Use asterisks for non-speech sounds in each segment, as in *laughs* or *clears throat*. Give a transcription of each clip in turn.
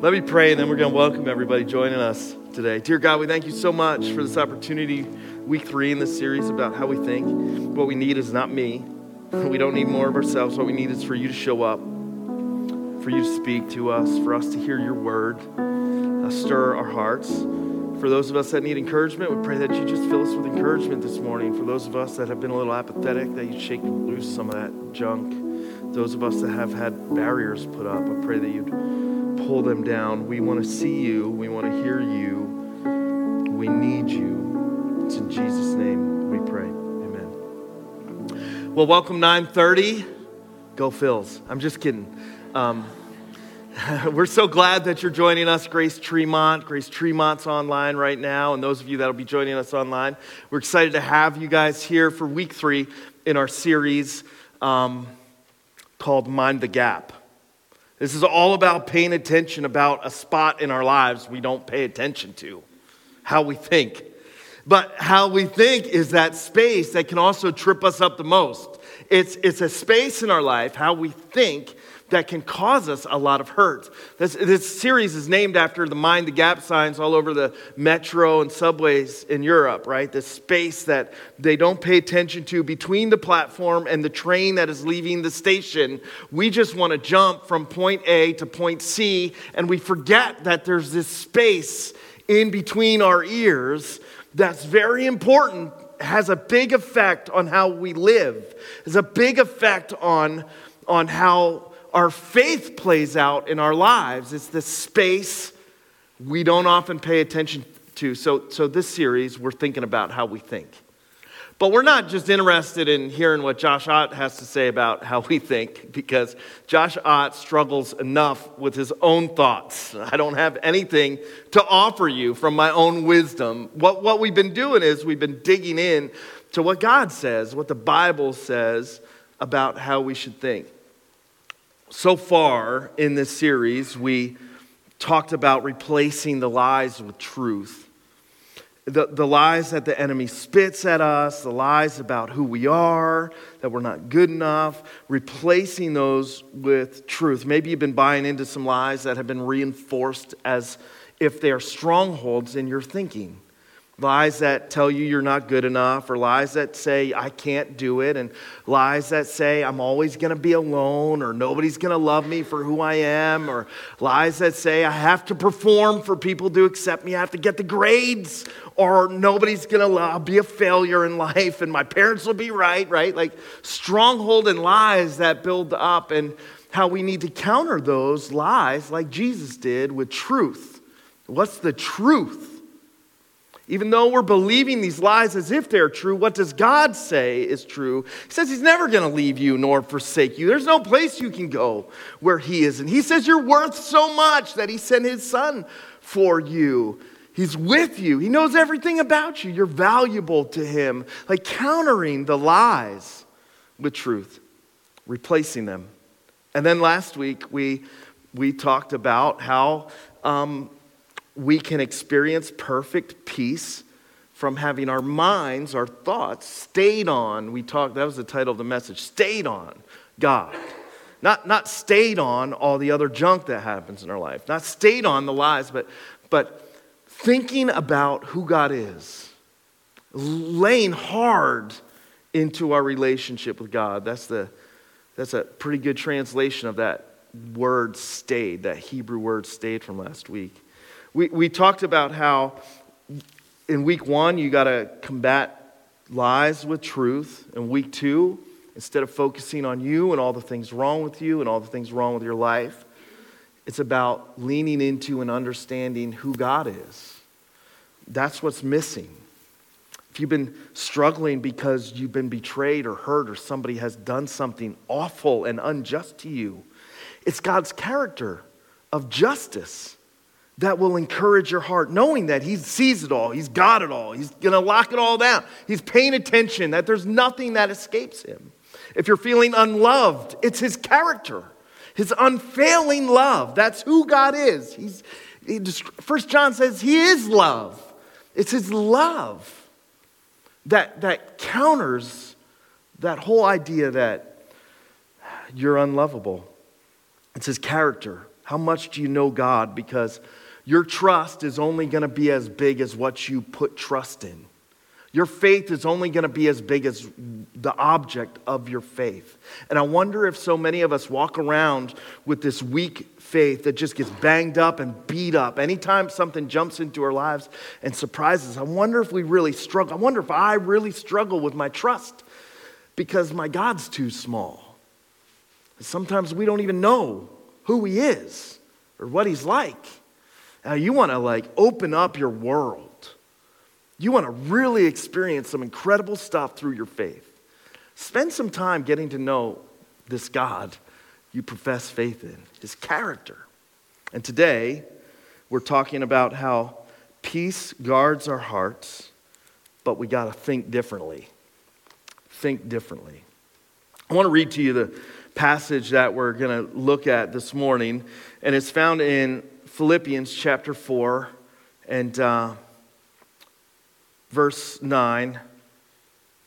Let me pray, and then we're going to welcome everybody joining us today. Dear God, we thank you so much for this opportunity, week three in this series about how we think. What we need is not me. *laughs* We don't need more of ourselves. What we need is for you to show up, for you to speak to us, for us to hear your word, uh, stir our hearts. For those of us that need encouragement, we pray that you just fill us with encouragement this morning. For those of us that have been a little apathetic, that you shake loose some of that junk. Those of us that have had barriers put up, I pray that you'd pull them down. We want to see you. We want to hear you. We need you. It's in Jesus' name we pray. Amen. Well, welcome 930. Go Phils. I'm just kidding. Um, *laughs* we're so glad that you're joining us, Grace Tremont. Grace Tremont's online right now, and those of you that'll be joining us online, we're excited to have you guys here for week three in our series um, called Mind the Gap. This is all about paying attention about a spot in our lives we don't pay attention to, how we think. But how we think is that space that can also trip us up the most. It's, it's a space in our life, how we think, that can cause us a lot of hurt. This, this, series is named after the mind the gap signs all over the metro and subways in Europe, right? The space that they don't pay attention to between the platform and the train that is leaving the station. We just want to jump from point A to point C, and we forget that there's this space in between our ears that's very important has a big effect on how we live has a big effect on, on how our faith plays out in our lives. It's the space we don't often pay attention to. So, so this series, we're thinking about how we think. But we're not just interested in hearing what Josh Ott has to say about how we think, because Josh Ott struggles enough with his own thoughts. I don't have anything to offer you from my own wisdom. What, what we've been doing is we've been digging in to what God says, what the Bible says about how we should think. So far in this series, we talked about replacing the lies with truth. The, the lies that the enemy spits at us, the lies about who we are, that we're not good enough, replacing those with truth. Maybe you've been buying into some lies that have been reinforced as if they are strongholds in your thinking. Lies that tell you you're not good enough, or lies that say, I can't do it, and lies that say, I'm always to be alone, or nobody's to love me for who I am, or lies that say, I have to perform for people to accept me, I have to get the grades, or nobody's going to I'll be a failure in life, and my parents will be right, right? Like stronghold and lies that build up, and how we need to counter those lies like Jesus did with truth. What's the truth? Even though we're believing these lies as if they're true, what does God say is true? He says He's never going to leave you nor forsake you. There's no place you can go where He is. And He says you're worth so much that He sent His Son for you. He's with you, He knows everything about you. You're valuable to Him. Like countering the lies with truth, replacing them. And then last week, we, we talked about how. Um, we can experience perfect peace from having our minds, our thoughts stayed on. We talked, that was the title of the message, stayed on God. Not, not stayed on all the other junk that happens in our life, not stayed on the lies, but, but thinking about who God is, laying hard into our relationship with God. That's, the, that's a pretty good translation of that word stayed, that Hebrew word stayed from last week. We, we talked about how in week one, you got to combat lies with truth. In week two, instead of focusing on you and all the things wrong with you and all the things wrong with your life, it's about leaning into and understanding who God is. That's what's missing. If you've been struggling because you've been betrayed or hurt or somebody has done something awful and unjust to you, it's God's character of justice that will encourage your heart, knowing that He sees it all, He's got it all, He's gonna lock it all down. He's paying attention, that there's nothing that escapes Him. If you're feeling unloved, it's His character, His unfailing love. That's who God is. He's, he, First John says He is love. It's His love that, that counters that whole idea that you're unlovable. It's His character How much do you know God? Because your trust is only going to be as big as what you put trust in. Your faith is only going to be as big as the object of your faith. And I wonder if so many of us walk around with this weak faith that just gets banged up and beat up. Anytime something jumps into our lives and surprises, I wonder if we really struggle. I wonder if I really struggle with my trust because my God's too small. Sometimes we don't even know who He is or what He's like. Now, you want to like open up your world you want to really experience some incredible stuff through your faith. Spend some time getting to know this God you profess faith in, his character. And today, we're talking about how peace guards our hearts, but we got to think differently. Think differently. I want to read to you the passage that we're going to look at this morning, and it's found in Philippians chapter 4. And uh, verse 9.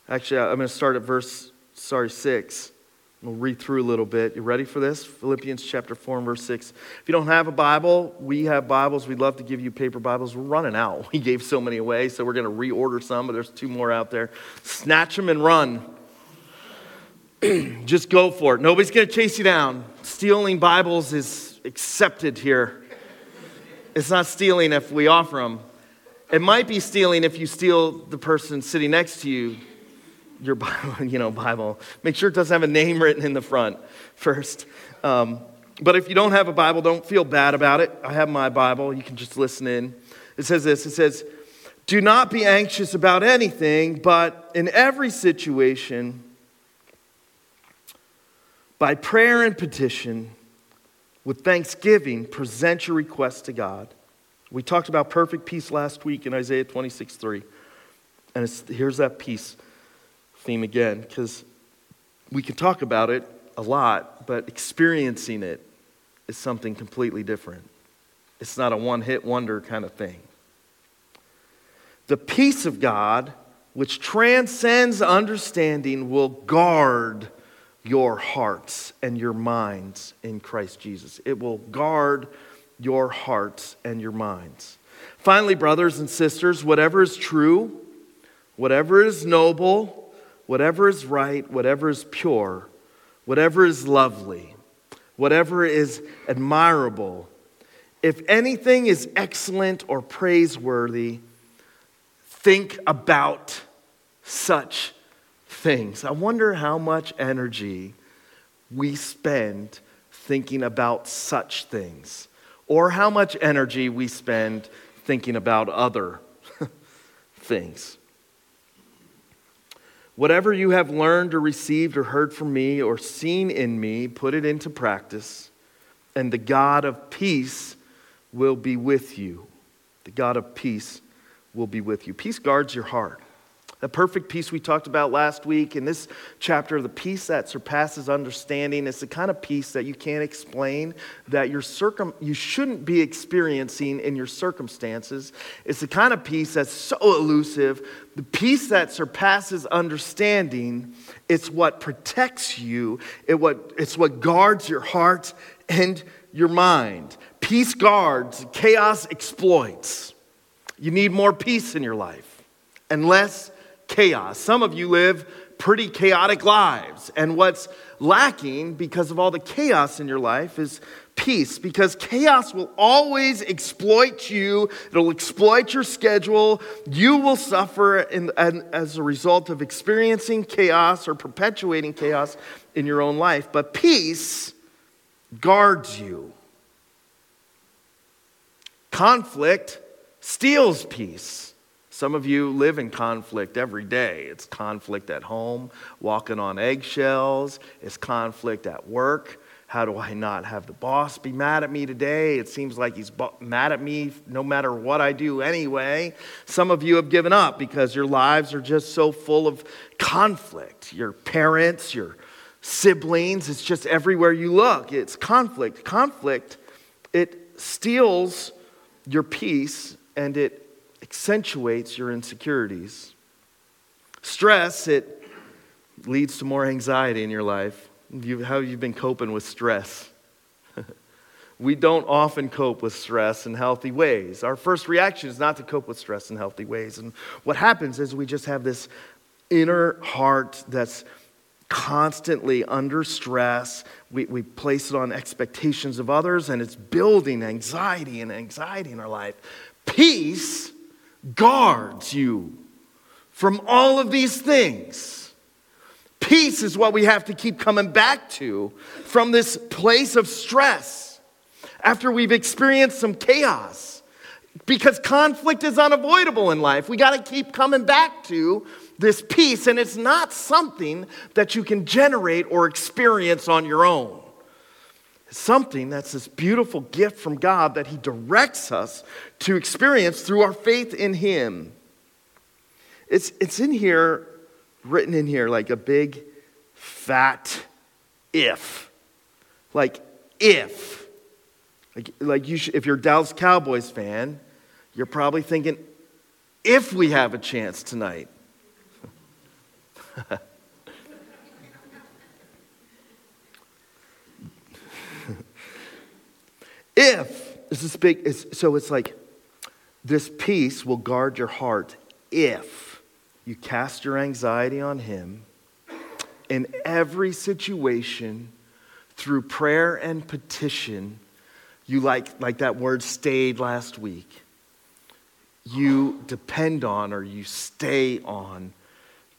Actually, I'm going to start at verse, sorry, 6. We'll read through a little bit. You ready for this? Philippians chapter 4 and verse 6. If you don't have a Bible, we have Bibles. We'd love to give you paper Bibles. We're running out. *laughs* We gave so many away, so we're going to reorder some, but there's two more out there. Snatch them and run. *clears throat* Just go for it. Nobody's going to chase you down. Stealing Bibles is accepted here. It's not stealing if we offer them. It might be stealing if you steal the person sitting next to you, your Bible, *laughs* you know, Bible. Make sure it doesn't have a name written in the front first. Um, but if you don't have a Bible, don't feel bad about it. I have my Bible. You can just listen in. It says this it says, Do not be anxious about anything, but in every situation, by prayer and petition, with thanksgiving, present your requests to God. We talked about perfect peace last week in Isaiah 26 3. And here's that peace theme again, because we can talk about it a lot, but experiencing it is something completely different. It's not a one hit wonder kind of thing. The peace of God, which transcends understanding, will guard your hearts and your minds in Christ Jesus. It will guard your hearts and your minds. Finally, brothers and sisters, whatever is true, whatever is noble, whatever is right, whatever is pure, whatever is lovely, whatever is admirable, if anything is excellent or praiseworthy, think about such things. I wonder how much energy we spend thinking about such things or how much energy we spend thinking about other *laughs* things. Whatever you have learned or received or heard from me or seen in me, put it into practice, and the God of peace will be with you. The God of peace will be with you. Peace guards your heart. The perfect peace we talked about last week in this chapter, the peace that surpasses understanding, is the kind of peace that you can't explain, that your circum, you shouldn't be experiencing in your circumstances. It's the kind of peace that's so elusive. The peace that surpasses understanding, it's what protects you, it what, it's what guards your heart and your mind. Peace guards, chaos exploits. You need more peace in your life. Unless chaos. Some of you live pretty chaotic lives. And what's lacking because of all the chaos in your life is peace because chaos will always exploit you. It'll exploit your schedule. You will suffer in, in, as a result of experiencing chaos or perpetuating chaos in your own life. But peace guards you. Conflict steals peace. Some of you live in conflict every day. It's conflict at home, walking on eggshells, it's conflict at work. How do I not have the boss be mad at me today? It seems like he's mad at me no matter what I do anyway. Some of you have given up because your lives are just so full of conflict. Your parents, your siblings, it's just everywhere you look. It's conflict. Conflict, it steals your peace and it accentuates your insecurities. Stress, it leads to more anxiety in your life. how you've been coping with stress? *laughs* we don't often cope with stress in healthy ways. Our first reaction is not to cope with stress in healthy ways. And what happens is we just have this inner heart that's constantly under stress. We, we place it on expectations of others, and it's building anxiety and anxiety in our life. Peace guards you from all of these things. Peace is what we have to keep coming back to from this place of stress after we've experienced some chaos. Because conflict is unavoidable in life. We got to keep coming back to this peace, and it's not something that you can generate or experience on your own. Something that's this beautiful gift from God that He directs us to experience through our faith in Him. It's, it's in here, written in here, like a big fat if. Like, if. Like, like you should, if you're a Dallas Cowboys fan, you're probably thinking, if we have a chance tonight. *laughs* if, this is big, it's, so it's like, this peace will guard your heart if you cast your anxiety on Him in every situation through prayer and petition. You like, like that word stayed last week. You depend on or you stay on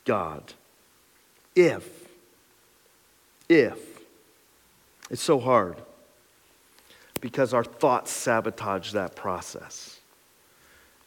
God. If, if, it's so hard because our thoughts sabotage that process.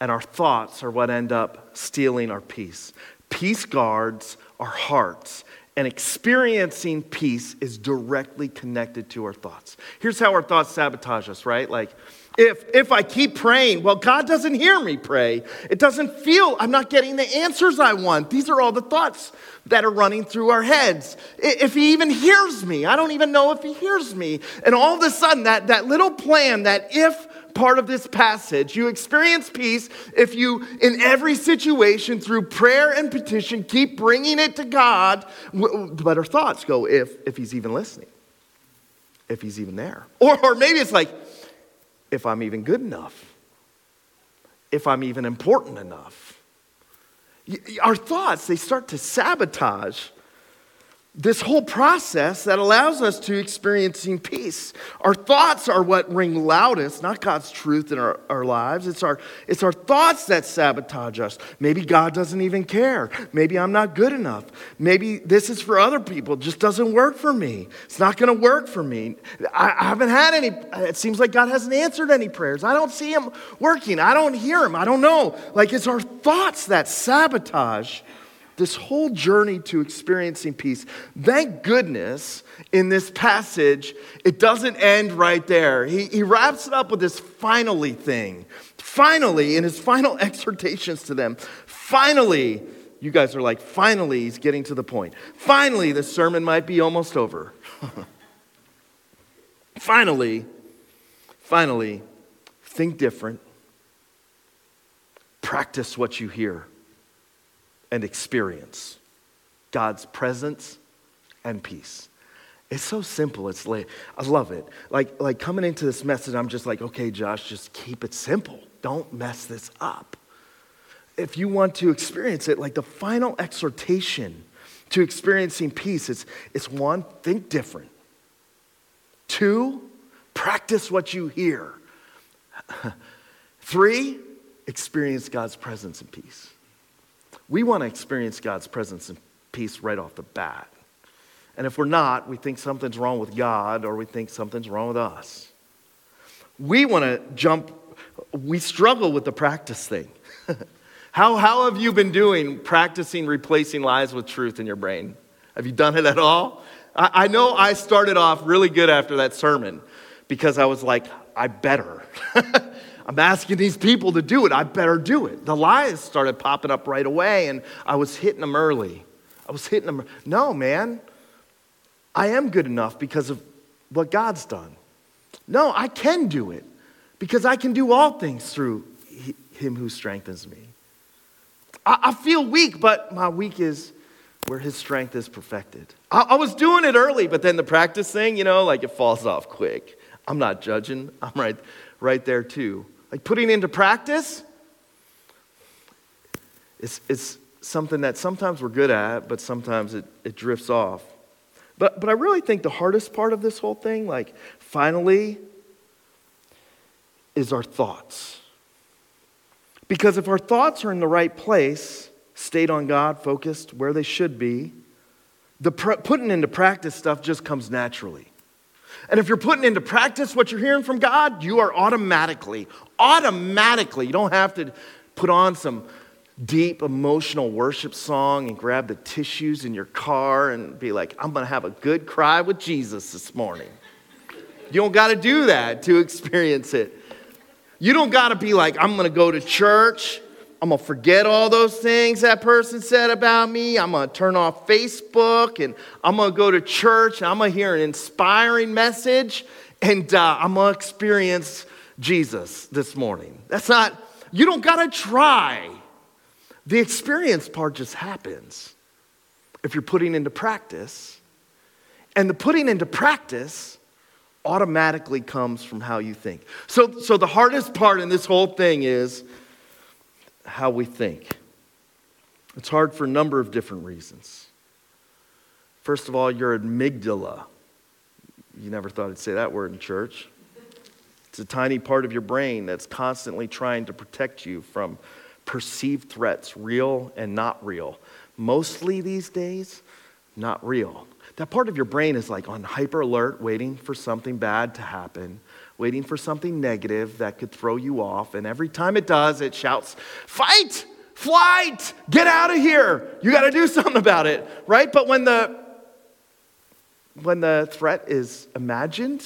And our thoughts are what end up stealing our peace. Peace guards our hearts, and experiencing peace is directly connected to our thoughts. Here's how our thoughts sabotage us, right? Like, if, if I keep praying, well, God doesn't hear me pray. It doesn't feel, I'm not getting the answers I want. These are all the thoughts that are running through our heads. If He even hears me, I don't even know if He hears me. And all of a sudden, that, that little plan, that if part of this passage, you experience peace if you, in every situation, through prayer and petition, keep bringing it to God. But our thoughts go, if, if He's even listening, if He's even there. Or, or maybe it's like, if I'm even good enough, if I'm even important enough. Our thoughts, they start to sabotage this whole process that allows us to experiencing peace. Our thoughts are what ring loudest, not God's truth in our, our lives. It's our, it's our thoughts that sabotage us. Maybe God doesn't even care. Maybe I'm not good enough. Maybe this is for other people, it just doesn't work for me. It's not going to work for me. I, I haven't had any, it seems like God hasn't answered any prayers. I don't see Him working. I don't hear Him. I don't know. Like it's our thoughts that sabotage this whole journey to experiencing peace. Thank goodness in this passage, it doesn't end right there. He, he wraps it up with this finally thing. Finally, in his final *laughs* exhortations to them, finally, you guys are like, finally, he's getting to the point. Finally, the sermon might be almost over. *laughs* finally, finally, think different, practice what you hear and experience God's presence and peace. It's so simple. It's like, I love it. Like, like coming into this message, I'm just like, okay, Josh, just keep it simple. Don't mess this up. If you want to experience it, like the final exhortation to experiencing peace, it's, it's one, think different. Two, practice what you hear. *laughs* Three, experience God's presence and peace. We want to experience God's presence and peace right off the bat. And if we're not, we think something's wrong with God or we think something's wrong with us. We want to jump, we struggle with the practice thing. *laughs* how, how have you been doing practicing replacing lies with truth in your brain? Have you done it at all? I, I know I started off really good after that sermon because I was like, I better. *laughs* I'm asking these people to do it. I better do it. The lies started popping up right away, and I was hitting them early. I was hitting them. No, man. I am good enough because of what God's done. No, I can do it because I can do all things through Him who strengthens me. I, I feel weak, but my weak is where His strength is perfected. I, I was doing it early, but then the practice thing, you know, like it falls off quick. I'm not judging. I'm right, right there too. Like putting into practice, it's, it's something that sometimes we're good at, but sometimes it, it drifts off. But, but I really think the hardest part of this whole thing, like finally, is our thoughts. Because if our thoughts are in the right place, stayed on God, focused where they should be, the pr- putting into practice stuff just comes naturally. And if you're putting into practice what you're hearing from God, you are automatically, automatically, you don't have to put on some deep emotional worship song and grab the tissues in your car and be like, I'm gonna have a good cry with Jesus this morning. You don't gotta do that to experience it. You don't gotta be like, I'm gonna go to church. I'm gonna forget all those things that person said about me. I'm gonna turn off Facebook and I'm gonna go to church and I'm gonna hear an inspiring message and uh, I'm gonna experience Jesus this morning. That's not, you don't gotta try. The experience part just happens if you're putting into practice. And the putting into practice automatically comes from how you think. So, so the hardest part in this whole thing is how we think. It's hard for a number of different reasons. First of all, your amygdala. You never thought I'd say that word in church. It's a tiny part of your brain that's constantly trying to protect you from perceived threats, real and not real. Mostly these days, not real. That part of your brain is like on hyper alert, waiting for something bad to happen, waiting for something negative that could throw you off. And every time it does, it shouts, Fight! Flight! Get out of here! You got to do *laughs* something about it, right? But when the when the threat is imagined,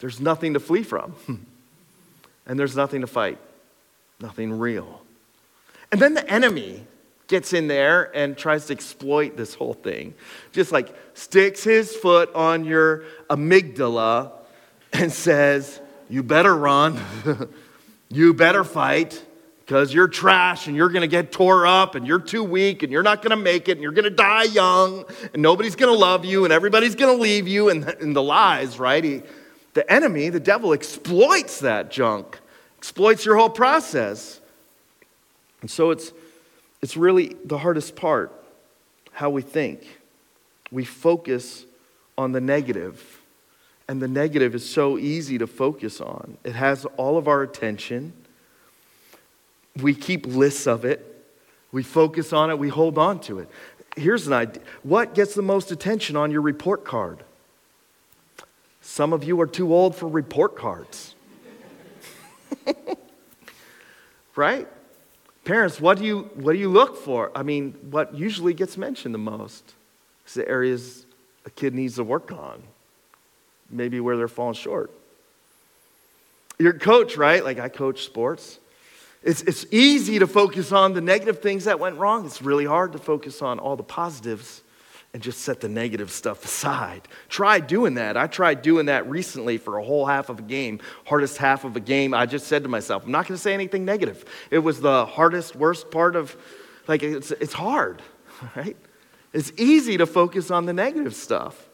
there's nothing to flee from. *laughs* and there's nothing to fight, nothing real. And then the enemy gets in there and tries to exploit this whole thing. Just like sticks his foot on your amygdala and says, You better run. *laughs* you better fight because you're trash and you're going to get tore up and you're too weak and you're not going to make it and you're going to die young and nobody's going to love you and everybody's going to leave you and, and the lies, right? He, the enemy, the devil, exploits that junk, exploits your whole process. And so it's, it's really the hardest part how we think. We focus on the negative, and the negative is so easy to focus on. It has all of our attention. We keep lists of it, we focus on it, we hold on to it. Here's an idea what gets the most attention on your report card? Some of you are too old for report cards. *laughs* right? Parents, what do you, what do you look for? I mean, what usually gets mentioned the most is the areas a kid needs to work on, maybe where they're falling short. Your coach, right? Like I coach sports. It's, it's easy to focus on the negative things that went wrong. It's really hard to focus on all the positives and just set the negative stuff aside. Try doing that. I tried doing that recently for a whole half of a game, hardest half of a game. I just said to myself, I'm not going to say anything negative. It was the hardest, worst part of, like, it's, it's hard, *laughs* right? It's easy to focus on the negative stuff.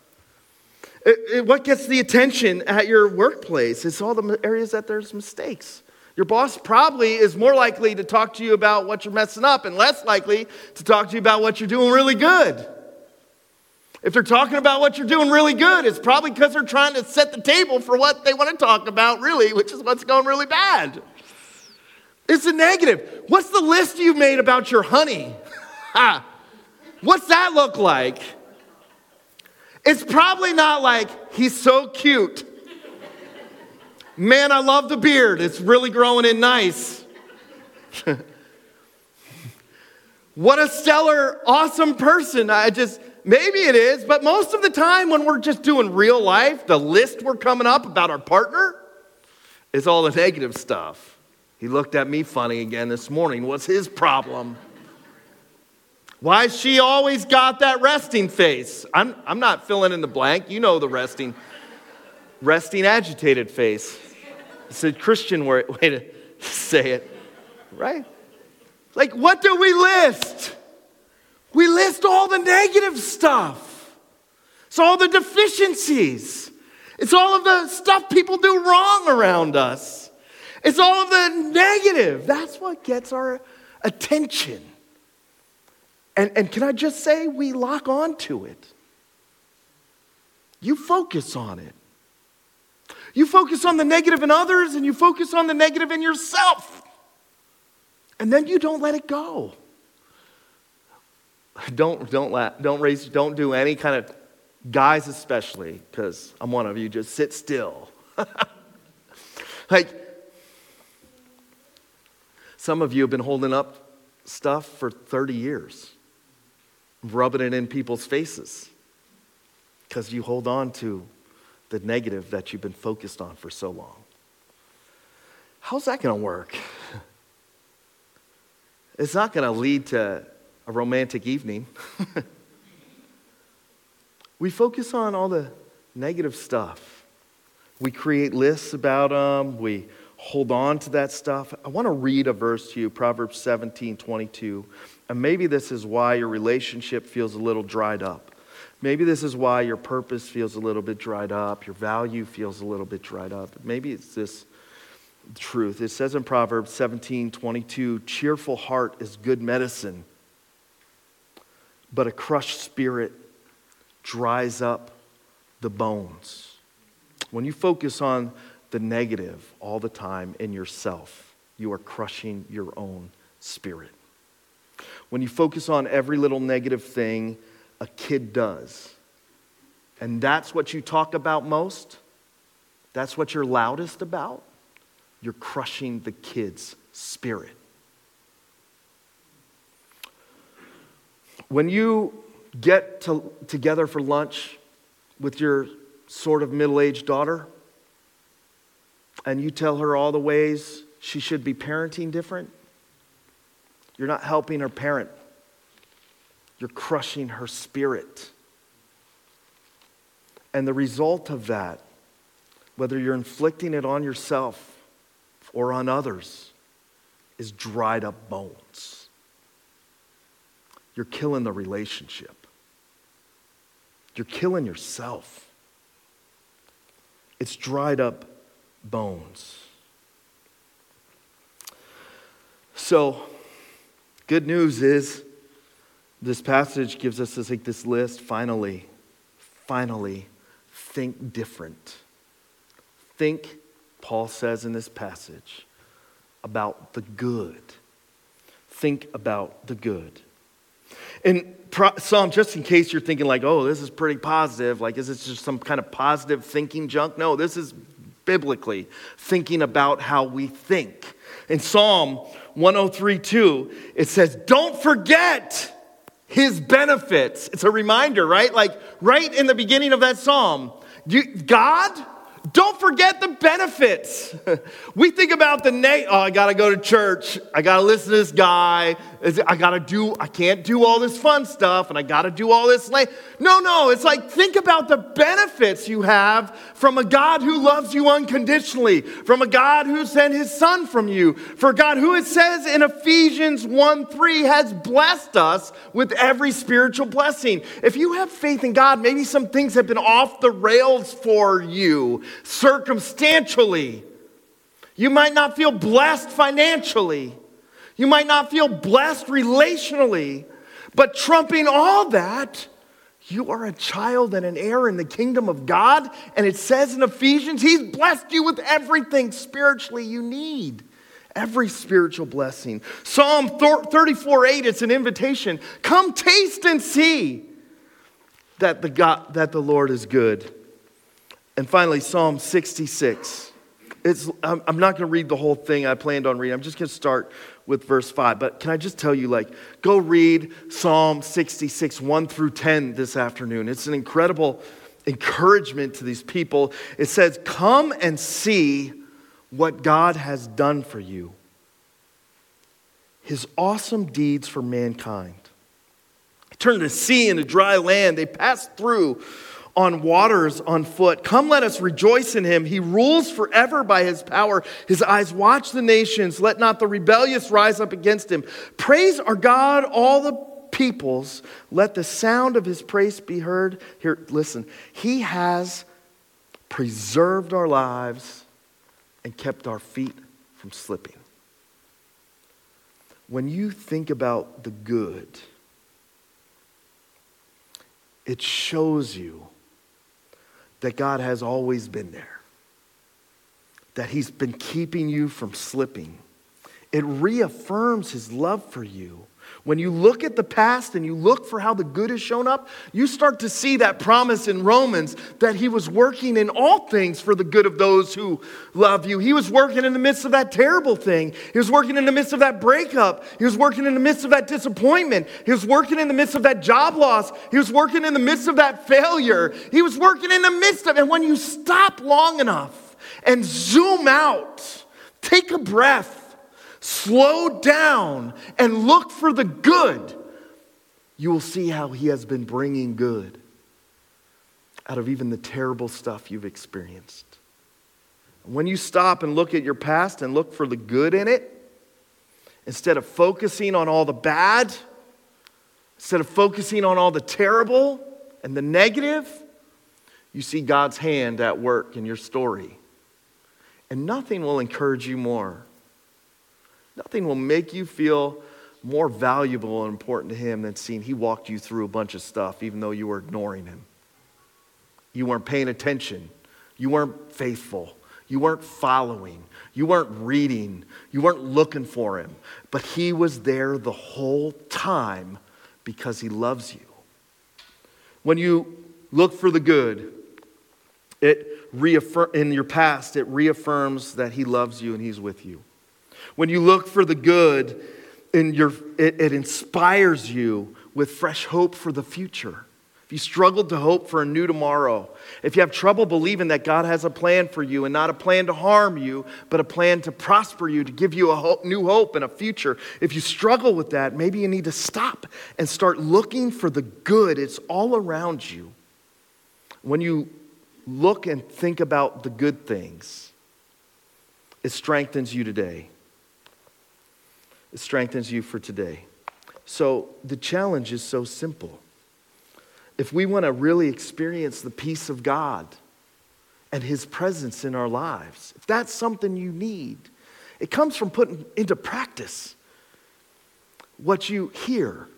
It, it, what gets the attention at your workplace? It's all the areas that there's mistakes. Your boss probably is more likely to talk to you about what you're messing up and less likely to talk to you about what you're doing really good. If they're talking about what you're doing really good, it's probably because they're trying to set the table for what they want to talk about, really, which is what's going really bad. It's a negative. What's the list you've made about your honey? *laughs* What's that look like? It's probably not like, he's so cute. Man, I love the beard. It's really growing in nice. *laughs* what a stellar, awesome person. I just, Maybe it is, but most of the time when we're just doing real life, the list we're coming up about our partner is all the negative stuff. He looked at me funny again this morning. What's his problem? Why she always got that resting face? I'm, I'm not filling in the blank. You know the resting, resting agitated face. It's a Christian *laughs* way to say it, right? Like, what do we list? we list all the negative stuff. So, all the deficiencies. It's all of the stuff people do wrong around us. It's all of the negative. That's what gets our attention. And, and can I just say, we lock on to it. You focus on it. You focus on the negative in others and you focus on the negative in yourself. And then you don't let it go. *laughs* Don't, don't, let, don't raise, don't do any kind of, guys especially, because I'm one of you, just sit still. *laughs* like, some of you have been holding up stuff for 30 years, rubbing it in people's faces because you hold on to the negative that you've been focused on for so long. How's that going to work? *laughs* It's not going to lead to a romantic evening. *laughs* we focus on all the negative stuff. We create lists about them. We hold on to that stuff. I want to read a verse to you, Proverbs 17 22. And maybe this is why your relationship feels a little dried up. Maybe this is why your purpose feels a little bit dried up, your value feels a little bit dried up. Maybe it's this truth. It says in Proverbs 17 22, cheerful heart is good medicine, but a crushed spirit dries up the bones. When you focus on the negative all the time in yourself, you are crushing your own spirit. When you focus on every little negative thing a kid does, and that's what you talk about most, that's what you're loudest about, you're crushing the kid's spirit. When you get to, together for lunch with your sort of middle aged daughter and you tell her all the ways she should be parenting different, you're not helping her parent. You're crushing her spirit. And the result of that, whether you're inflicting it on yourself or on others is dried up bones. You're killing the relationship. You're killing yourself. It's dried up bones. So, good news is this passage gives us this, like, this list. Finally, finally, think different. Think Paul says in this passage about the good. Think about the good. In Psalm, just in case you're thinking, like, oh, this is pretty positive, like, is this just some kind of positive thinking junk? No, this is biblically thinking about how we think. In Psalm 103:2, it says, Don't forget his benefits. It's a reminder, right? Like right in the beginning of that psalm. God don't forget the benefits. *laughs* we think about the name. Oh, I got to go to church. I got to listen to this guy. I got to do, I can't do all this fun stuff and I got to do all this. Late. No, no. It's like think about the benefits you have from a God who loves you unconditionally, from a God who sent his son from you, for God who it says in Ephesians 1 3 has blessed us with every spiritual blessing. If you have faith in God, maybe some things have been off the rails for you circumstantially. You might not feel blessed financially. You might not feel blessed relationally. But trumping all that, you are a child and an heir in the kingdom of God. And it says in Ephesians, He's blessed you with everything spiritually you need. Every spiritual blessing. Psalm 34 8, it's an invitation. Come taste and see that the, God, that the Lord is good. And finally, Psalm 66. It's, I'm, I'm not going to read the whole thing I planned on reading. I'm just going to start with verse 5. But can I just tell you, like, go read Psalm 66, 1 through 10 this afternoon. It's an incredible encouragement to these people. It says, Come and see what God has done for you, his awesome deeds for mankind. Turn the sea into dry land. They passed through on waters on foot. Come, let us rejoice in him. He rules forever by his power. His eyes watch the nations. Let not the rebellious rise up against him. Praise our God, all the peoples. Let the sound of his praise be heard. Here, listen. He has preserved our lives, and kept our feet from slipping. When you think about the good, it shows you that God has always been there, that He's been keeping you from slipping. It reaffirms His love for you when you look at the past and you look for how the good has shown up, you start to see that promise in Romans that he was working in all things for the good of those who love you. He was working in the midst of that terrible thing. He was working in the midst of that breakup. He was working in the midst of that disappointment. He was working in the midst of that job loss. He was working in the midst of that failure. He was working in the midst of, it. and when you stop long enough and zoom out, take a breath slow down and look for the good, you will see how He has been bringing good out of even the terrible stuff you've experienced. When you stop and look at your past and look for the good in it, instead of focusing on all the bad, instead of focusing on all the terrible and the negative, you see God's hand at work in your story. And nothing will encourage you more Nothing will make you feel more valuable and important to Him than seeing He walked you through a bunch of stuff, even though you were ignoring Him. You weren't paying attention. You weren't faithful. You weren't following. You weren't reading. You weren't looking for Him. But He was there the whole time because He loves you. When you look for the good, it reaffirm, in your past, it reaffirms that He loves you and He's with you. When you look for the good, your, it, it inspires you with fresh hope for the future. If you struggled to hope for a new tomorrow, if you have trouble believing that God has a plan for you and not a plan to harm you, but a plan to prosper you, to give you a hope, new hope and a future, if you struggle with that, maybe you need to stop and start looking for the good. It's all around you. When you look and think about the good things, it strengthens you today. Strengthens you for today. So the challenge is so simple. If we want to really experience the peace of God and His presence in our lives, if that's something you need, it comes from putting into practice what you hear.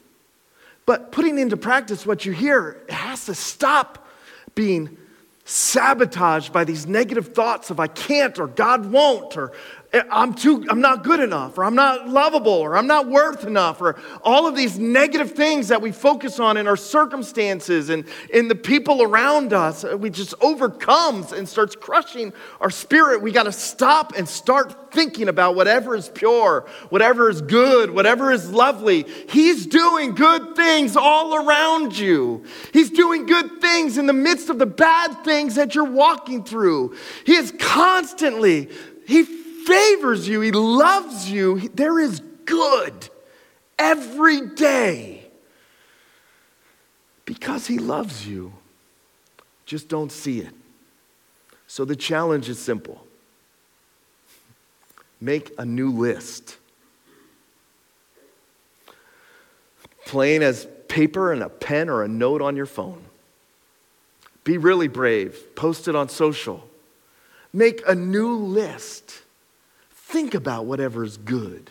But putting into practice what you hear it has to stop being sabotaged by these negative thoughts of I can't or God won't or I'm too I'm not good enough or I'm not lovable or I'm not worth enough or all of these negative things that we focus on in our circumstances and in the people around us uh, we just overcomes and starts crushing our spirit. We got to stop and start thinking about whatever is pure whatever is good whatever is lovely. He's doing good things all around you. He's doing good things in the midst of the bad things that you're walking through. He is constantly he favors you, He loves you. There is good every day because He loves you. Just don't see it. So the challenge is simple make a new list. Plain as paper and a pen or a note on your phone. Be really brave. Post it on social. Make a new list. Think about whatever is good,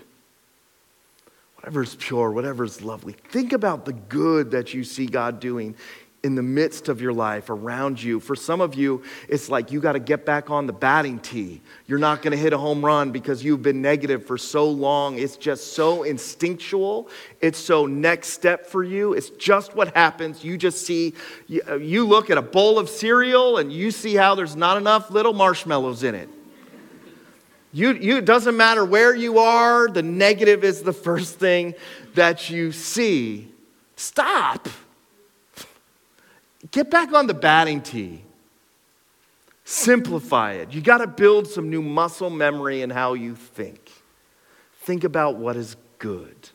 whatever is pure, whatever is lovely. Think about the good that you see God doing in the midst of your life, around you. For some of you, it's like you got to get back on the batting tee. You're not going to hit a home run because you've been negative for so long. It's just so instinctual. It's so next step for you. It's just what happens. You just see, you look at a bowl of cereal and you see how there's not enough little marshmallows in it. You, you, it doesn't matter where you are, the negative is the first thing that you see. Stop. Get back on the batting tee. Simplify it. You got to build some new muscle memory in how you think. Think about what is good.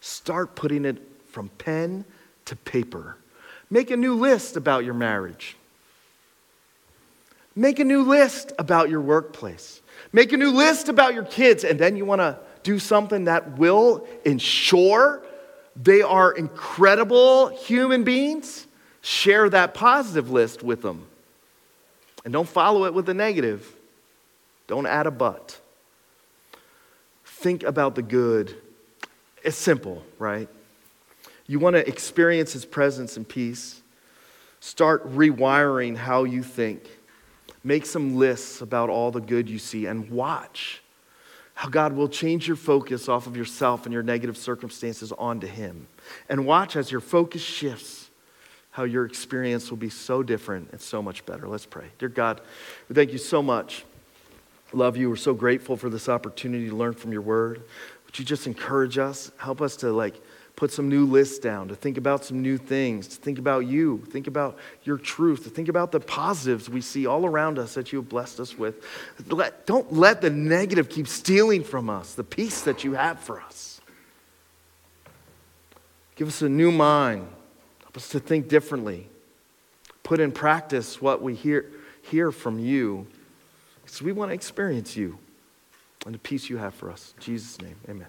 Start putting it from pen to paper. Make a new list about your marriage. Make a new list about your workplace. Make a new list about your kids, and then you want to do something that will ensure they are incredible human beings. Share that positive list with them. And don't follow it with a negative. Don't add a but. Think about the good. It's simple, right? You want to experience His presence and peace. Start rewiring how you think. Make some lists about all the good you see and watch how God will change your focus off of yourself and your negative circumstances onto Him. And watch as your focus shifts how your experience will be so different and so much better. Let's pray. Dear God, we thank you so much. Love you. We're so grateful for this opportunity to learn from your word. Would you just encourage us? Help us to like put some new lists down, to think about some new things, to think about you, think about your truth, to think about the positives we see all around us that you have blessed us with. Let, don't let the negative keep stealing from us the peace that you have for us. Give us a new mind. Help us to think differently. Put in practice what we hear, hear from you. Because we want to experience you and the peace you have for us. In Jesus' name, amen.